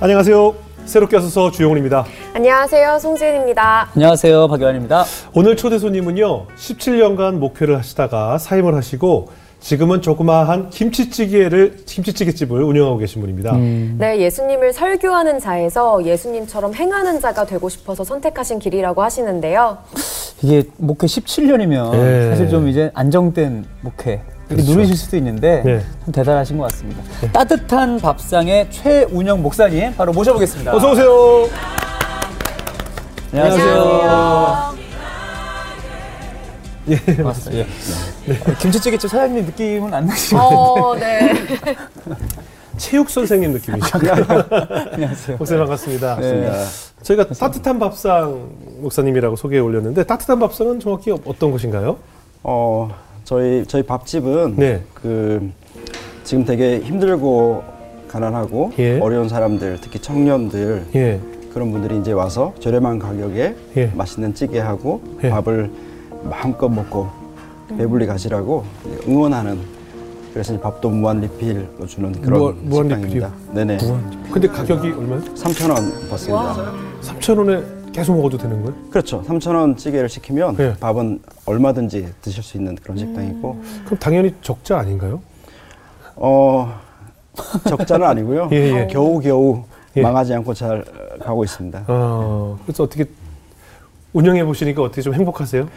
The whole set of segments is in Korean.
안녕하세요. 새롭게 와서 주영훈입니다. 안녕하세요. 송지은입니다. 안녕하세요. 박유환입니다. 오늘 초대 손님은요. 17년간 목회를 하시다가 사임을 하시고 지금은 조그마한 김치찌개를 김치찌개집을 운영하고 계신 분입니다. 음. 네, 예수님을 설교하는 자에서 예수님처럼 행하는 자가 되고 싶어서 선택하신 길이라고 하시는데요. 이게 목회 17년이면 네. 사실 좀 이제 안정된 목회 이렇게 그렇죠. 누리실 수도 있는데 네. 좀 대단하신 것 같습니다. 따뜻한 밥상의 최운영 목사님 바로 모셔보겠습니다. 어서 오세요. 안녕하세요. 예, 맞습니다. 예. 어, 김치찌개집 사장님 느낌은 안 나시는데. 어, 네. 체육 선생님 느낌이시죠. 안녕하세요. 목사님 반갑습니다. 네. 저희가 따뜻한 밥상 목사님이라고 소개해 올렸는데 따뜻한 밥상은 정확히 어떤 곳인가요? 어 저희 저희 밥집은 네. 그 지금 되게 힘들고 가난하고 예. 어려운 사람들 특히 청년들 예. 그런 분들이 이제 와서 저렴한 가격에 예. 맛있는 찌개하고 예. 밥을 마음껏 먹고 배불리 가시라고 응원하는 그래서 밥도 무한 리필로 주는 그런 무한- 무한 식당입니다. 네네. 근데 가격이 얼마요? 3천 원 받습니다. 3,000원에 계속 먹어도 되는 거예요? 그렇죠. 3천 원 찌개를 시키면 예. 밥은 얼마든지 드실 수 있는 그런 식당이고 그럼 당연히 적자 아닌가요? 어 적자는 아니고요. 예, 예. 겨우 겨우 예. 망하지 않고 잘 가고 있습니다. 어, 그래서 어떻게 운영해 보시니까 어떻게 좀 행복하세요?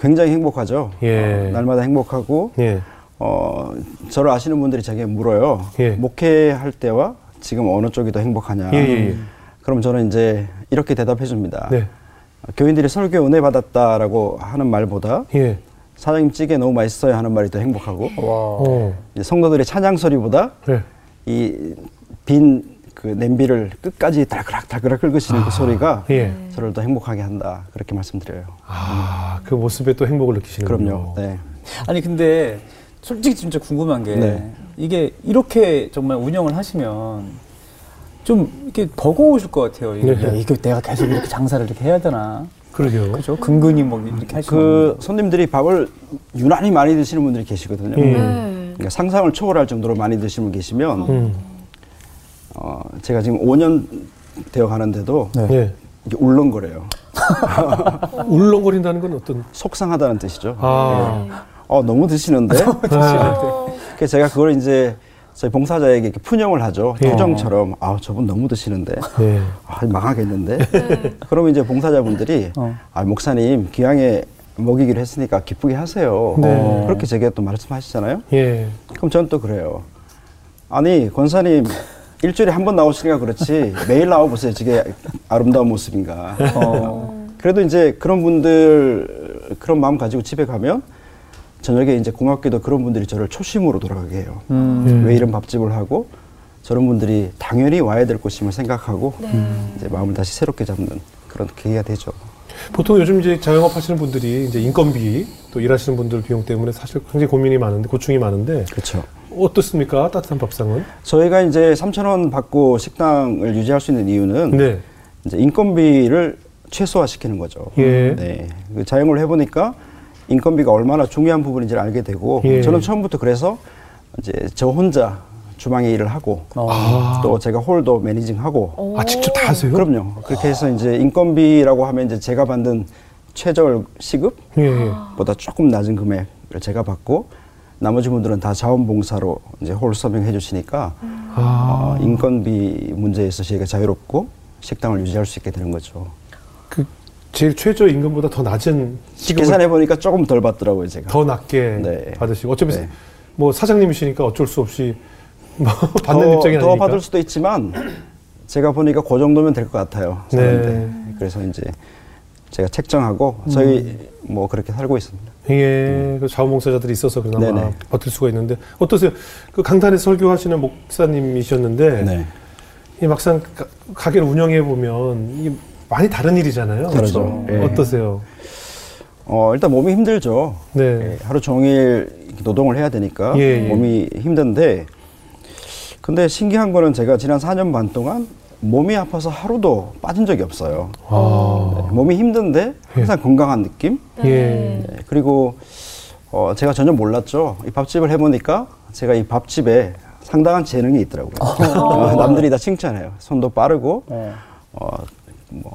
굉장히 행복하죠. 예. 어, 날마다 행복하고 예. 어 저를 아시는 분들이 제게 물어요. 예. 목회할 때와 지금 어느 쪽이 더 행복하냐. 예, 예, 예. 그럼 저는 이제 이렇게 대답해 줍니다. 네. 교인들이 설교 은혜 받았다라고 하는 말보다 예. 사장님 찌개 너무 맛있어요 하는 말이 더 행복하고 와. 어. 성도들의 찬양 소리보다 네. 이빈 그 냄비를 끝까지 달그락 달그락 긁으시는 그 소리가 예. 저를 더 행복하게 한다 그렇게 말씀드려요. 아, 그 모습에 또 행복을 느끼시는군요. 그럼요. 네. 아니 근데 솔직히 진짜 궁금한 게 네. 이게 이렇게 정말 운영을 하시면 좀 이렇게 버거우실 것 같아요. 이게, 네. 야, 이거 내가 계속 이렇게 장사를 이렇게 해야 되나? 그러게요. 그죠? 근근히 뭐 이렇게 그 손님들이 밥을 유난히 많이 드시는 분들이 계시거든요. 음. 네. 그러니까 상상을 초월할 정도로 많이 드시는 분 계시면 음. 어, 제가 지금 5년 되어 가는데도 네. 예. 이게 울렁거려요. 울렁거린다는 건 어떤 속상하다는 뜻이죠. 아. 어, 너무 드시는데. 어, 그래서 제가 그걸 이제 저희 봉사자에게 이렇게 푸념을 하죠. 예. 투정처럼 아, 저분 너무 드시는데. 예. 아, 망하겠는데. 그러면 이제 봉사자분들이 어. 아, 목사님 기왕에 먹이기로 했으니까 기쁘게 하세요. 네. 그렇게 제게 또 말씀하시잖아요. 예. 그럼 저는 또 그래요. 아니, 권사님 일주일에 한 번 나오시니까 그렇지 매일 나와 보세요. 저게 아름다운 모습인가. 어. 그래도 이제 그런 분들 그런 마음 가지고 집에 가면 저녁에 이제 고맙게도 그런 분들이 저를 초심으로 돌아가게 해요. 음. 음. 왜 이런 밥집을 하고 저런 분들이 당연히 와야 될 곳임을 생각하고 이제 마음을 다시 새롭게 잡는 그런 계기가 되죠. 보통 요즘 이제 자영업 하시는 분들이 이제 인건비 또 일하시는 분들 비용 때문에 사실 굉장히 고민이 많은데 고충이 많은데 그렇죠. 어떻습니까? 따뜻한 밥상은? 저희가 이제 3천 원 받고 식당을 유지할 수 있는 이유는 네. 이제 인건비를 최소화시키는 거죠. 예. 네. 그 자영업을 해 보니까 인건비가 얼마나 중요한 부분인지를 알게 되고 예. 저는 처음부터 그래서 이제 저 혼자 주방에 일을 하고 아. 또 제가 홀도 매니징하고 아, 직접 다 하세요? 그럼요. 그렇게 해서 이제 인건비라고 하면 이제 제가 받는 최저 시급보다 예. 예. 조금 낮은 금액을 제가 받고 나머지 분들은 다 자원봉사로 이제 홀 서빙 해 주시니까 아. 어, 인건비 문제에서 저희가 자유롭고 식당을 유지할 수 있게 되는 거죠. 그 제일 최저 임금보다 더 낮은 계산해 보니까 조금 덜 받더라고요, 제가. 더 낮게 네. 받으시고 어차피 네. 뭐 사장님이시니까 어쩔 수 없이 뭐 받는 더, 입장이 더 아니니까. 받을 수도 있지만 제가 보니까 그 정도면 될 것 같아요. 네. 그래서 이제 제가 책정하고 저희 뭐 그렇게 살고 있습니다. 예, 그 자원봉사자들이 있어서 그나마 네네. 버틸 수가 있는데 어떠세요? 그 강단에 설교하시는 목사님이셨는데 네. 이 막상 가, 가게를 운영해 보면 많이 다른 일이잖아요. 그렇죠. 예. 어떠세요? 어, 일단 몸이 힘들죠. 네. 예, 하루 종일 이렇게 노동을 해야 되니까 예, 예. 몸이 힘든데 근데 신기한 거는 제가 지난 4년 반 동안 몸이 아파서 하루도 빠진 적이 없어요. 아, 네, 몸이 힘든데 항상 건강한 느낌? 예. 네, 그리고 어, 제가 전혀 몰랐죠. 이 밥집을 해보니까 제가 이 밥집에 상당한 재능이 있더라고요. 어, 남들이 다 칭찬해요. 손도 빠르고 어. 어, 뭐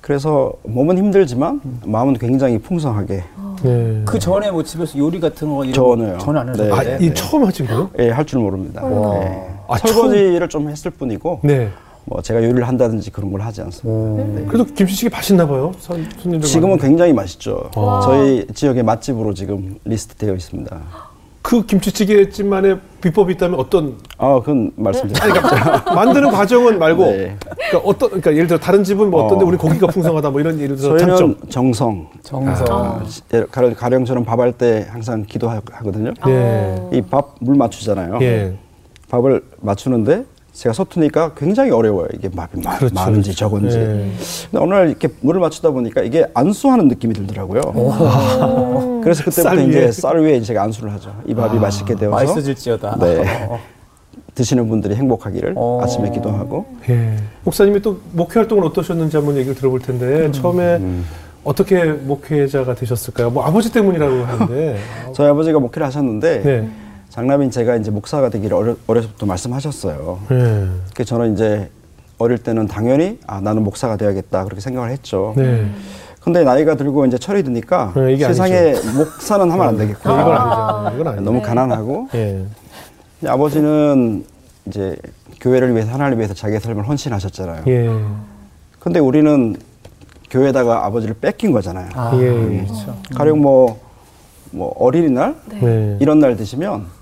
그래서 몸은 힘들지만 마음은 굉장히 풍성하게 네. 그 전에 뭐 집에서 요리 같은 거 이런 전혀요. 거 전혀 안 네. 하셨어요. 아, 이 처음 하신 거예요? 예, 할 줄 모릅니다. 와. 예. 아, 설거지를 좀 했을 뿐이고 네. 뭐 제가 요리를 한다든지 그런 걸 하지 않습니다. 그래도 김치찌개 맛있나 봐요. 손, 손님들 지금은 많은데. 굉장히 맛있죠. 와. 저희 지역의 맛집으로 지금 리스트되어 있습니다. 그 김치찌개집만의 비법이 있다면 어떤 아, 그건 말씀드릴게요. 만드는 과정은 말고 네. 그러니까 어떤 그러니까 예를 들어 다른 집은 뭐 어떤데 어. 우리 고기가 풍성하다 뭐 이런 예를 들어서 저희는 장점. 정성. 정성. 아, 예, 가령, 가령 저는 밥할 때 항상 기도하거든요. 예. 이밥 물 맞추잖아요. 예. 밥을 맞추는데 제가 서투니까 굉장히 어려워요. 이게 밥이 마- 그렇죠, 많은지 그렇죠. 적은지. 예. 근데 어느 날 이렇게 물을 맞추다 보니까 이게 안수하는 느낌이 들더라고요. 그래서 그때부터 쌀 이제 위에. 아. 쌀 위에 제가 안수를 하죠. 이 밥이 맛있게 되어서 맛있어질지어다. 네. 어. 드시는 분들이 행복하기를 어. 아침에 기도하고 예. 목사님이 또 목회 활동을 어떠셨는지 한번 얘기를 들어볼 텐데 처음에 음. 어떻게 목회자가 되셨을까요? 뭐 아버지 때문이라고 하는데. 저희 아버지가 목회를 하셨는데 네. 장남인 제가 이제 목사가 되기를 어려, 어려서부터 말씀하셨어요. 네. 그 저는 이제 어릴 때는 당연히 아 나는 목사가 되어야겠다 그렇게 생각을 했죠. 네. 근데 나이가 들고 이제 철이 드니까 네, 세상에 목사는 하면 안 되겠구나. 이건 아니죠. 이건 아니죠. 너무 가난하고 예. 근데 아버지는 이제 교회를 위해서 하나님을 위해서 자기의 삶을 헌신하셨잖아요. 예. 근데 우리는 교회에다가 아버지를 뺏긴 거잖아요. 아, 예. 그렇죠. 가령 뭐, 뭐 어린이날 네. 이런 날 되시면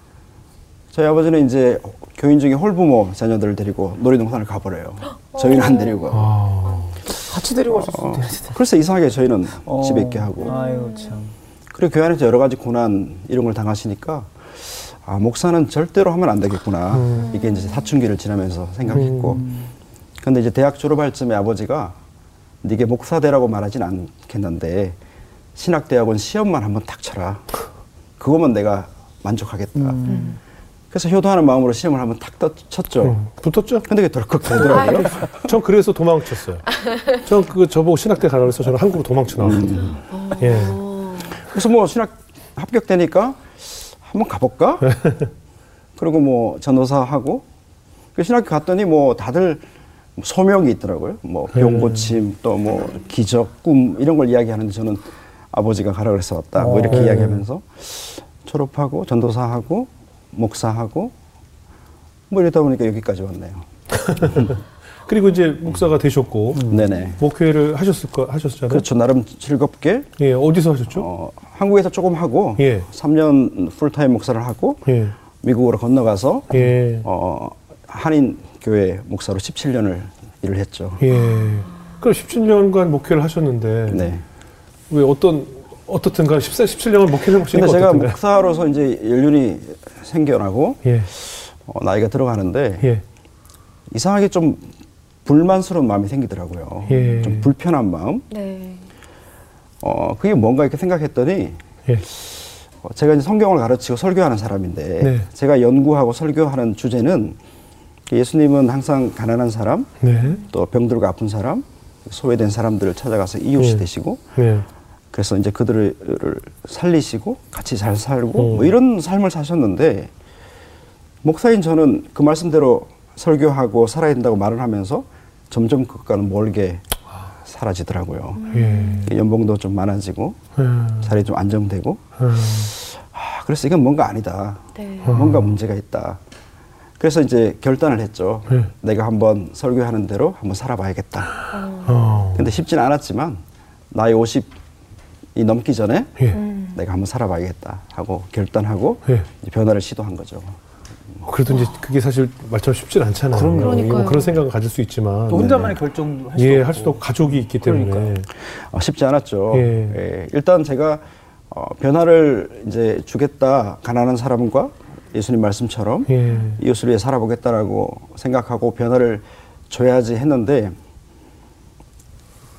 저희 아버지는 이제 교인 중에 홀부모 자녀들을 데리고 놀이동산을 가버려요. 저희는 안 데리고. 아. 같이 데리고 가셨을 때. 그래서 이상하게 저희는 어. 집에 있게 하고. 아유 참. 그리고 교회 안에서 여러 가지 고난 이런 걸 당하시니까 아 목사는 절대로 하면 안 되겠구나 음. 이게 이제 사춘기를 지나면서 생각했고 근데 이제 대학 졸업할 쯤에 아버지가 네게 목사 되라고 말하진 않겠는데 신학대학원 시험만 한번 탁 쳐라 그거면 내가 만족하겠다 음. 그래서 효도하는 마음으로 시험을 한번 탁 떠- 쳤죠 음. 붙었죠? 근데 그게 덜컥 되더라고요 전 그래서 도망쳤어요. 전 그 저보고 신학대 가라 그래서 저는 한국으로 도망쳐 나왔거든요. 예. 그래서 뭐 신학 합격되니까 한번 가볼까? 그리고 뭐 전도사 하고 그 신학교 갔더니 뭐 다들 소명이 있더라고요. 뭐 병고침 또 뭐 기적 꿈 이런 걸 이야기하는데 저는 아버지가 가라 그래서 왔다. 뭐 이렇게 어. 이야기하면서 졸업하고 전도사하고 목사하고 뭐 이러다 보니까 여기까지 왔네요. 그리고 이제 목사가 되셨고 네네. 목회를 하셨을 거 하셨잖아요. 그렇죠. 나름 즐겁게 예. 어디서 하셨죠? 어, 한국에서 조금 하고 예. 3년 풀타임 목사를 하고 예. 미국으로 건너가서 예. 어, 한인 교회 목사로 17년을 일을 했죠. 예. 그럼 17년간 목회를 하셨는데 네. 왜 어떤 어떻든가 14, 17년을 목회를 해보시니까 근데 제가 어떻든가요? 목사로서 이제 연륜이 생겨나고 예. 어, 나이가 들어가는데 예. 이상하게 좀 불만스러운 마음이 생기더라고요. 예. 좀 불편한 마음. 네. 어, 그게 뭔가 이렇게 생각했더니 예. 어, 제가 이제 성경을 가르치고 설교하는 사람인데 네. 제가 연구하고 설교하는 주제는 예수님은 항상 가난한 사람, 네. 또 병들고 아픈 사람, 소외된 사람들을 찾아가서 이웃이 네. 되시고 네. 그래서 이제 그들을 살리시고 같이 잘 살고 음. 뭐 이런 삶을 사셨는데 목사인 저는 그 말씀대로 설교하고 살아야 된다고 말을 하면서 점점 그것과는 멀게 사라지더라고요. 예. 연봉도 좀 많아지고 예. 자리 좀 안정되고 예. 아, 그래서 이건 뭔가 아니다. 네. 뭔가 문제가 있다. 그래서 이제 결단을 했죠. 네. 내가 한번 설교하는 대로 한번 살아봐야겠다. 어. 근데 쉽지는 않았지만 나이 50 이 넘기 전에 예. 내가 한번 살아봐야겠다 하고 결단하고 예. 변화를 시도한 거죠. 그래도 이제 그게 사실 말처럼 쉽진 않잖아요. 그럼요. 뭐. 그런 생각을 가질 수 있지만 또 혼자만의 결정도 할 수도 예. 할 수도 없고 가족이 있기 때문에 그러니까요. 어, 쉽지 않았죠. 예. 예, 일단 제가 어, 변화를 이제 주겠다 가난한 사람과 예수님 말씀처럼 예. 이웃을 위해 살아보겠다라고 생각하고 변화를 줘야지 했는데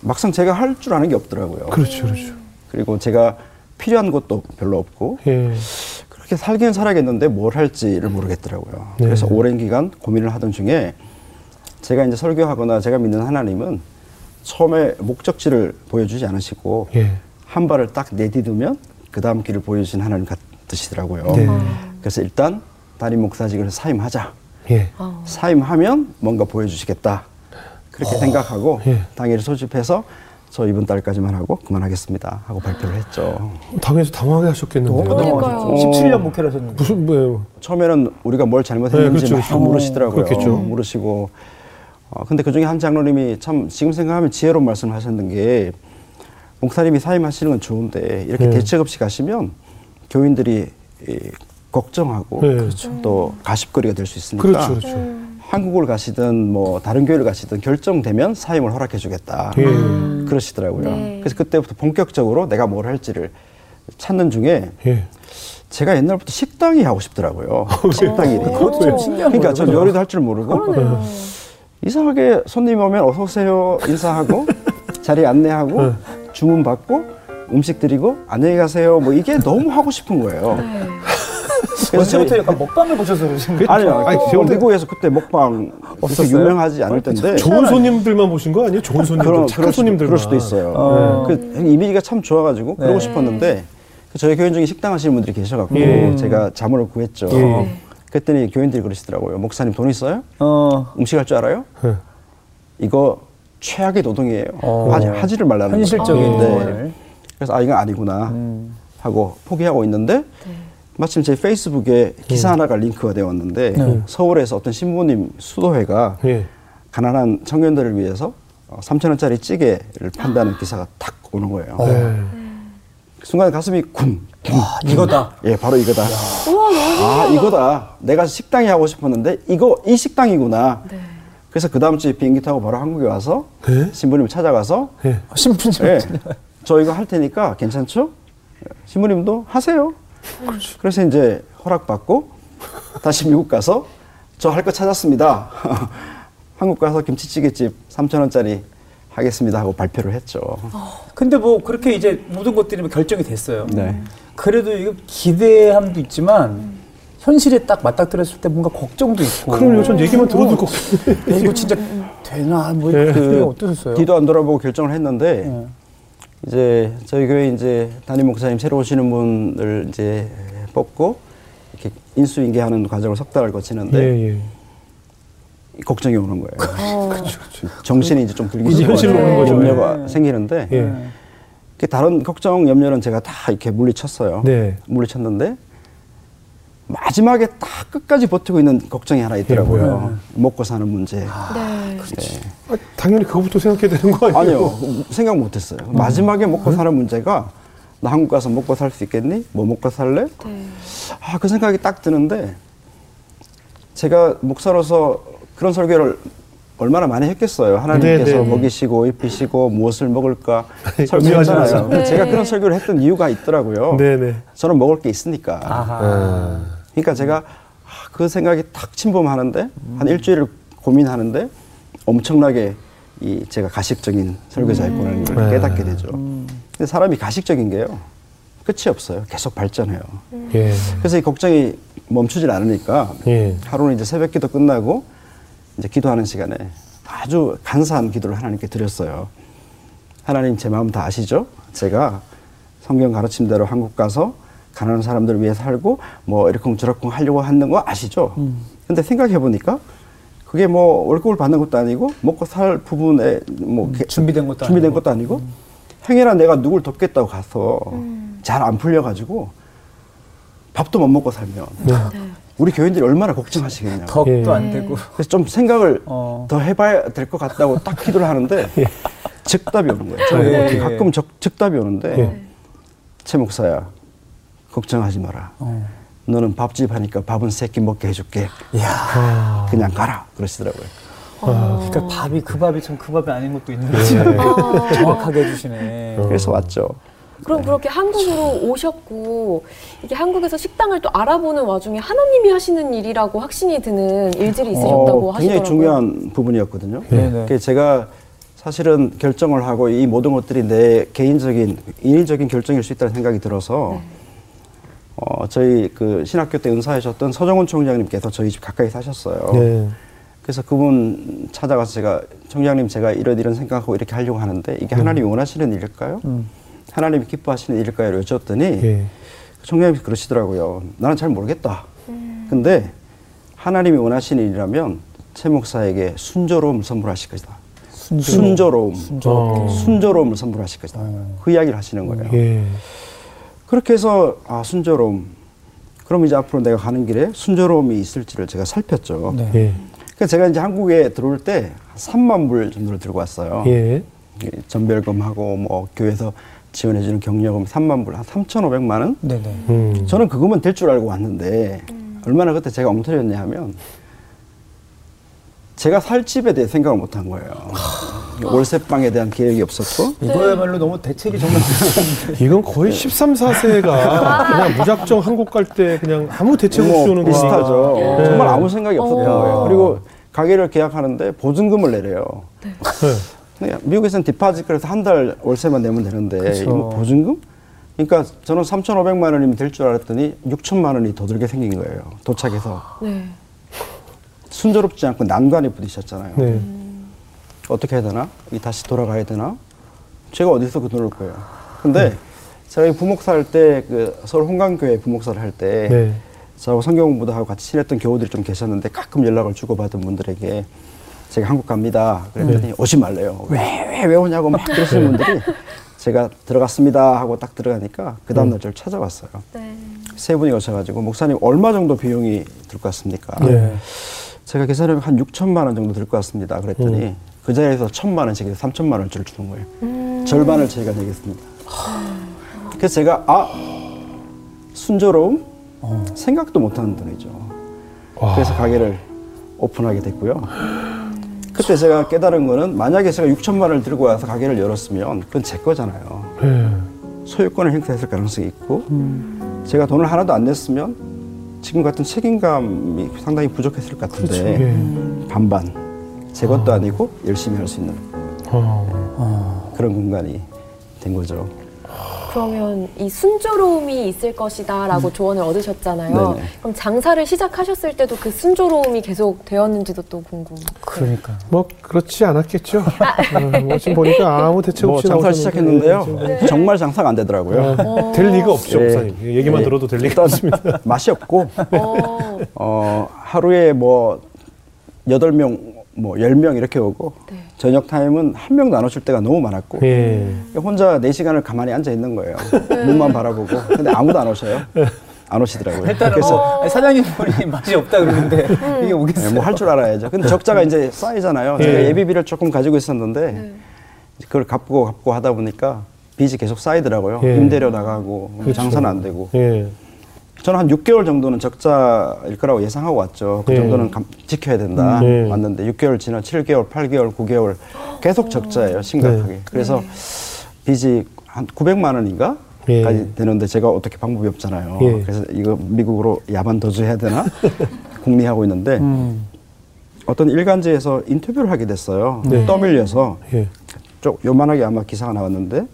막상 제가 할 줄 아는 게 없더라고요. 그렇죠, 그렇죠. 그리고 제가 필요한 것도 별로 없고 예. 그렇게 살긴 살아야겠는데 뭘 할지를 모르겠더라고요. 네. 그래서 오랜 기간 고민을 하던 중에 제가 이제 설교하거나 제가 믿는 하나님은 처음에 목적지를 보여주지 않으시고 예. 한 발을 딱 내디두면 그 다음 길을 보여주신 하나님 같으시더라고요. 네. 그래서 일단 담임 목사직을 사임하자. 예. 어. 사임하면 뭔가 보여주시겠다. 그렇게 생각하고 예. 당일 소집해서 저 이번 달까지만 하고 그만하겠습니다 하고 발표를 했죠. 당에서 당황하게 하셨겠는데요. 너무 그러니까요. 너무 17년 목회를 하셨는데. 무슨 뭐예요? 처음에는 우리가 뭘 잘못했는지 네, 그렇죠, 막 그렇죠. 물으시더라고요. 그렇겠죠. 물으시고. 어, 근데 그 중에 한 장로님이 참 지금 생각하면 지혜로운 말씀을 하셨는 게 목사님이 사임하시는 건 좋은데 이렇게 네. 대책 없이 가시면 교인들이 이, 걱정하고 네, 그렇죠. 또 가십거리가 될 수 있으니까 그렇죠, 그렇죠. 한국을 가시든 뭐 다른 교회를 가시든 결정되면 사임을 허락해 주겠다. 예. 그러시더라고요. 네. 그래서 그때부터 본격적으로 내가 뭘 할지를 찾는 중에 예. 제가 옛날부터 식당이 하고 싶더라고요. 식당 일이. 그것도 좀 신기한 그러니까. 전 요리도 할 줄 모르고 그러네요. 이상하게 손님 오면 어서 오세요 인사하고 자리 안내하고 네. 주문 받고 음식 드리고 안녕히 가세요. 뭐 이게 너무 하고 싶은 거예요. 네. 그래서 저희- 약간 먹방을 보셔서 그러신 거예요? 아니요. 아니, 그 제가 볼 미국에서 그때 먹방 그렇게 없었어요? 유명하지 않을 텐데 좋은 손님들만 보신 거 아니에요? 좋은 손님들, 그런 착한 그럴, 수도, 손님들만. 그럴 수도 있어요. 어. 그 이미지가 참 좋아가지고 네. 그러고 싶었는데 그 저희 교인 중에 식당 하시는 분들이 계셔갖고 예. 제가 자문을 구했죠. 예. 그랬더니 교인들이 그러시더라고요. 목사님 돈 있어요? 어, 음식 할 줄 알아요? 예. 이거 최악의 노동이에요. 어. 하지, 하지를 말라는 현실적인 거예요. 네. 거를. 그래서 아 이건 아니구나 음. 하고 포기하고 있는데 네. 마침 제 페이스북에 기사 하나가 링크가 되어 왔는데 네. 서울에서 어떤 신부님 수도회가 예. 가난한 청년들을 위해서 3천 원짜리 찌개를 판다는 기사가 탁 오는 거예요. 네. 순간 가슴이 쿵. 와, 이거다. 예, 바로 이거다. 우와, 너무 아, 이거다. 내가 식당이 하고 싶었는데 이거 이 식당이구나. 네. 그래서 그 다음 주에 비행기 타고 바로 한국에 와서 네? 신부님 찾아가서 예. 신분증. 예, 저 이거 할 테니까 괜찮죠? 신부님도 하세요. 그래서 이제 허락받고 다시 미국 가서 저 할 거 찾았습니다. 한국 가서 김치찌개집 3천 원짜리 하겠습니다 하고 발표를 했죠. 근데 뭐 그렇게 이제 모든 것들이 뭐 결정이 됐어요. 네. 그래도 이거 기대함도 있지만 현실에 딱 맞닥뜨렸을 때 뭔가 걱정도 있고. 그럼요. 전 얘기만 들어도 어, 걱정. 야, 이거 진짜 되나 뭐 예. 그 어떠셨어요? 뒤도 안 돌아보고 결정을 했는데 예. 이제 저희 교회 이제 담임 목사님 새로 오시는 분을 이제 뽑고 이렇게 인수인계하는 과정을 석 달을 거치는데 예, 예. 걱정이 오는 거예요. 어. 정신이 이제 좀 들기 거죠. 염려가 네. 생기는데 예. 그 다른 걱정 염려는 제가 다 이렇게 물리쳤어요. 네. 물리쳤는데 마지막에 딱 끝까지 버티고 있는 걱정이 하나 있더라고요. 뭐예요? 먹고 사는 문제. 네. 아, 당연히 그거부터 생각해야 되는 거 아니에요? 아니요 생각 못 했어요. 마지막에 먹고 사는 문제가 나 한국 가서 먹고 살 수 있겠니? 뭐 먹고 살래? 네. 아그 생각이 딱 드는데 제가 목사로서 그런 설교를 얼마나 많이 했겠어요. 하나님께서 네, 네, 네. 먹이시고 입히시고 무엇을 먹을까 설교했잖아요. 근데 제가 네. 그런 설교를 했던 이유가 있더라고요. 네네. 저는 먹을 게 있으니까. 아하. 그러니까 제가 아, 그 생각이 탁 침범하는데 한 일주일을 고민하는데 엄청나게 이 제가 가식적인 설교자였구나라는 걸 음. 깨닫게 되죠. 근데 사람이 가식적인 게요. 끝이 없어요. 계속 발전해요. 예. 그래서 이 걱정이 멈추질 않으니까 예. 하루는 이제 새벽 기도 끝나고 이제 기도하는 시간에 아주 간사한 기도를 하나님께 드렸어요. 하나님 제 마음 다 아시죠? 제가 성경 가르침대로 한국 가서 가난한 사람들을 위해 살고 뭐 이러쿵저러쿵 하려고 하는 거 아시죠? 근데 생각해 보니까 그게 뭐 월급을 받는 것도 아니고 먹고 살 부분에 뭐 이렇게 준비된 것도 준비된 아니고. 것도 아니고 행여나 내가 누굴 돕겠다고 가서 잘안 풀려 가지고 밥도 못 먹고 살면 우리 교인들이 얼마나 걱정하시겠냐고. 덕도 예. 안 되고. 그래서 좀 생각을 어. 더 해봐야 될 것 같다고 딱 기도를 하는데 즉답이 오는 거예요. 저는 예. 가끔 적, 즉답이 오는데 예. 최 목사야 걱정하지 마라. 어. 너는 밥집 하니까 밥은 세끼 먹게 해줄게. 이야. 아. 그냥 가라 그러시더라고요. 그러니까 밥이 그 밥이 참 그 밥이 아닌 것도 있는 거지. 정확하게 해주시네. 그래서 왔죠. 그럼 그렇게 한국으로 오셨고 이게 한국에서 식당을 또 알아보는 와중에 하나님이 하시는 일이라고 확신이 드는 일들이 있으셨다고 어, 하시더라고요. 굉장히 중요한 부분이었거든요. 네네. 그 제가 사실은 결정을 하고 이 모든 것들이 내 개인적인 인위적인 결정일 수 있다는 생각이 들어서 네. 어, 저희 그 신학교 때 은사하셨던 서정훈 총장님께서 저희 집 가까이 사셨어요. 네. 그래서 그분 찾아가서 제가 총장님 제가 이런 이런 생각하고 이렇게 하려고 하는데 이게 하나님이 원하시는 일일까요? 음. 하나님이 기뻐하시는 일일까요? 여쭤봤더니 예. 총장님이 그러시더라고요. 나는 잘 모르겠다. 근데 하나님이 원하시는 일이라면 최 목사에게 순조로움을 선물하실 것이다. 순조로움. 어. 순조로움 을 선물하실 것이다. 그 이야기를 하시는 거예요. 예. 그렇게 해서 아 순조로움. 그럼 이제 앞으로 내가 가는 길에 순조로움이 있을지를 제가 살폈죠. 네. 예. 그래서 제가 이제 한국에 들어올 때 3만 불 정도를 들고 왔어요. 예. 예, 전별금하고 뭐 교회에서 지원해주는 격려금 3만 불, 한 3,500만 원. 네네. 음. 저는 그거면 될줄 알고 왔는데 얼마나 그때 제가 엉터리였냐 하면 제가 살 집에 대해 생각을 못 한 거예요. 월세방에 대한 계획이 없었고 이거야말로 너무 대책이 정말 이건 거의 13, 4세가 그냥 무작정 한국 갈 때 그냥 아무 대책 없이 뭐 오는 거 비슷하죠. 네. 정말 아무 생각이 없었던 어. 거예요. 그리고 가게를 계약하는데 보증금을 내래요. 네. 근데 미국에서는 디파짓 그래서 한 달 월세만 내면 되는데. 이거 보증금? 그러니까 저는 3,500만 원이면 될 줄 알았더니 6천만 원이 더 들게 생긴 거예요. 도착해서 네. 순조롭지 않고 난관이 부딪혔잖아요. 네. 어떻게 해야 되나? 이 다시 돌아가야 되나? 제가 어디서 그 돈을 거예요. 근데 제가 이 부목사 할 때 그 서울 홍강교회 부목사를 할때 네. 저하고 성경 공부도 하고 같이 친했던 교우들이 좀 계셨는데 가끔 연락을 주고받은 분들에게 제가 한국 갑니다. 그랬더니 오지 말래요. 왜, 왜, 왜 오냐고 막 그러시는 분들이 제가 들어갔습니다 하고 딱 들어가니까 그 다음날 저를 찾아왔어요. 네. 세 분이 오셔가지고 목사님 얼마 정도 비용이 들 것 같습니까? 네. 제가 계산해 한 6천만 원 정도 들 것 같습니다. 그랬더니 그 자리에서 천만 원 제게 3천만 원짜리 주는 거예요. 절반을 저희가 내겠습니다. 그래서 제가 아 순조로움 생각도 못하는 돈이죠. 와. 그래서 가게를 오픈하게 됐고요. 그때 제가 깨달은 거는 만약에 제가 6천만 원을 들고 와서 가게를 열었으면 그건 제 거잖아요. 예. 소유권을 행사했을 가능성이 있고 제가 돈을 하나도 안 냈으면 지금 같은 책임감이 상당히 부족했을 것 같은데 예. 반반 제 것도 아 니고 열심히 할 수 있는 어. 그런 공간이 된 거죠. 그러면 이 순조로움이 있을 것이다라고 조언을 얻으셨잖아요. 음. 네네. 그럼 장사를 시작하셨을 때도 그 순조로움이 계속 되었는지도 또 궁금. 그러니까. 뭐 그렇지 않았겠죠. 어, 뭐 지금 보니까 아무 대책 뭐 없이 장사 나오셨는데 시작했는데요. 정말 장사가 안 되더라고요. 어, 될 리가 없죠, 예. 목사님. 얘기만 예. 들어도 될 리가 일단 없습니다. 맛이 없고 어, 어, 하루에 뭐 여덟 명, 뭐열명 이렇게 오고 네. 저녁 타임은 한 명도 안 오실 때가 너무 많았고 예. 혼자 네 시간을 가만히 앉아 있는 거예요. 눈만 바라보고. 근데 아무도 안 오셔요. 안 오시더라고요. 일단은 그래서 뭐 사장님 분이 맛이 없다 그러는데 이게 오겠어요. 뭐할 줄 알아야죠. 근데 적자가 이제 쌓이잖아요. 예. 제가 예비비를 조금 가지고 있었는데 네. 그걸 갚고 갚고 하다 보니까 빚이 계속 쌓이더라고요. 예. 임대료 나가고 그렇죠. 장사는 안 되고. 예. 저는 한 6개월 정도는 적자일 거라고 예상하고 왔죠. 그 예. 정도는 감- 지켜야 된다. 음. 예. 왔는데 6개월 지나 7개월, 8개월, 9개월 계속 적자예요. 심각하게. 네. 그래서 빚이 한 900만 원인가? 예. 까지 되는데 제가 어떻게 방법이 없잖아요. 예. 그래서 이거 미국으로 야반 도주해야 되나? 궁리하고 있는데 음. 어떤 일간지에서 인터뷰를 하게 됐어요. 네. 떠밀려서 예. 쪽 요만하게 아마 기사가 나왔는데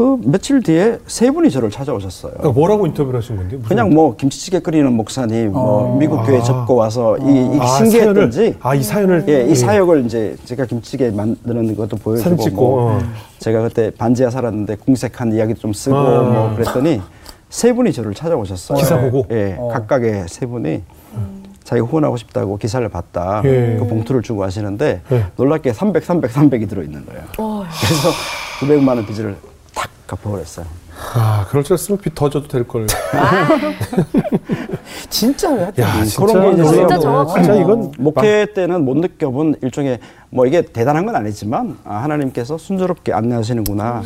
그 며칠 뒤에 세 분이 저를 찾아오셨어요. 그러니까 뭐라고 인터뷰를 하신 건데? 무슨 그냥 뭐 김치찌개 끓이는 목사님, 뭐 미국 교회 아. 접고 와서 이, 이 아, 신기했던지, 아, 이 사연을 예, 이 사역을 이제 제가 김치찌개 만드는 것도 보여주고, 뭐 어. 제가 그때 반지하 살았는데 궁색한 이야기 좀 쓰고 아. 뭐 그랬더니 세 분이 저를 찾아오셨어요. 기사 보고? 예, 어. 각각의 세 분이 자기가 후원하고 싶다고 기사를 봤다. 예. 그 봉투를 주고 하시는데 예. 놀랍게 300, 300, 300이 들어있는 거예요. 어, 그래서 900만 원 빚을 탁 갚아버렸어요. 아, 그럴 줄 알았으면 빚 더 줘도 될 걸. 진짜 왜 하여튼 야, 음, 그런 게 이제 진짜. 정확하네. 진짜 이건 목회 때는 못 느껴본 일종의 뭐 이게 대단한 건 아니지만 아, 하나님께서 순조롭게 안내하시는구나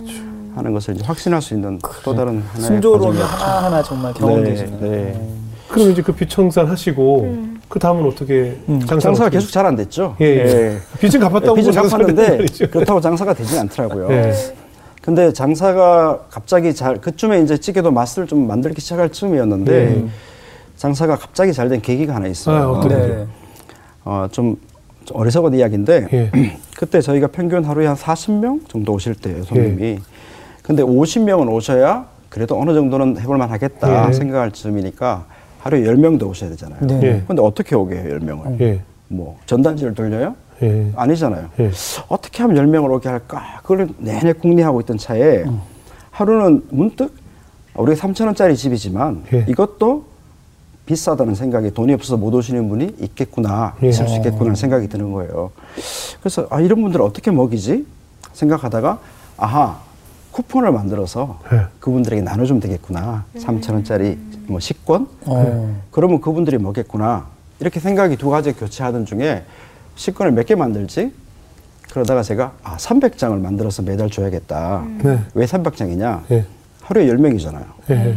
하는 것을 이제 확신할 수 있는 또 다른 하나의 순조로움이. 하나하나 정말 네, 경험되시는. 네. 그럼 이제 그 빚청산 하시고 그 다음은 어떻게 장사가 장사가 어떻게- 계속 잘 안 됐죠. 예, 예. 빚은 갚았다고 된단 갚았는데. 그렇다고 장사가 되진 않더라고요. 예. 근데 장사가 갑자기 잘 그쯤에 이제 찌개도 맛을 좀 만들기 시작할 쯤이었는데 예. 장사가 갑자기 잘 된 계기가 하나 있어요. 아, 어떤 네. 어, 좀, 좀 어리석은 이야기인데 예. 그때 저희가 평균 하루에 한 40명 정도 오실 때예요, 손님이. 예. 근데 50명은 오셔야 그래도 어느 정도는 해볼 만 하겠다 예. 생각할 즈음이니까 하루에 10명도 오셔야 되잖아요. 네. 예. 근데 어떻게 오게 해요, 10명을? 예. 뭐 전단지를 돌려요? 예. 아니잖아요. 예. 어떻게 하면 10명을 오게 할까? 그걸 내내 궁리하고 있던 차에 하루는 문득 우리가 3천 원짜리 집이지만 예. 이것도 비싸다는 생각에 돈이 없어서 못 오시는 분이 있겠구나, 예. 있을 수 있겠구나 하는 생각이 드는 거예요. 그래서 아, 이런 분들을 어떻게 먹이지? 생각하다가 아하, 쿠폰을 만들어서 예. 그분들에게 나눠주면 되겠구나. 3,000원짜리 뭐 식권? 어. 그러면 그분들이 먹겠구나. 이렇게 생각이 두 가지 교체하던 중에 식권을 몇 개 만들지? 그러다가 제가 아, 300장을 만들어서 매달 줘야겠다. 네. 왜 300장이냐? 예. 하루에 10명이잖아요. 예.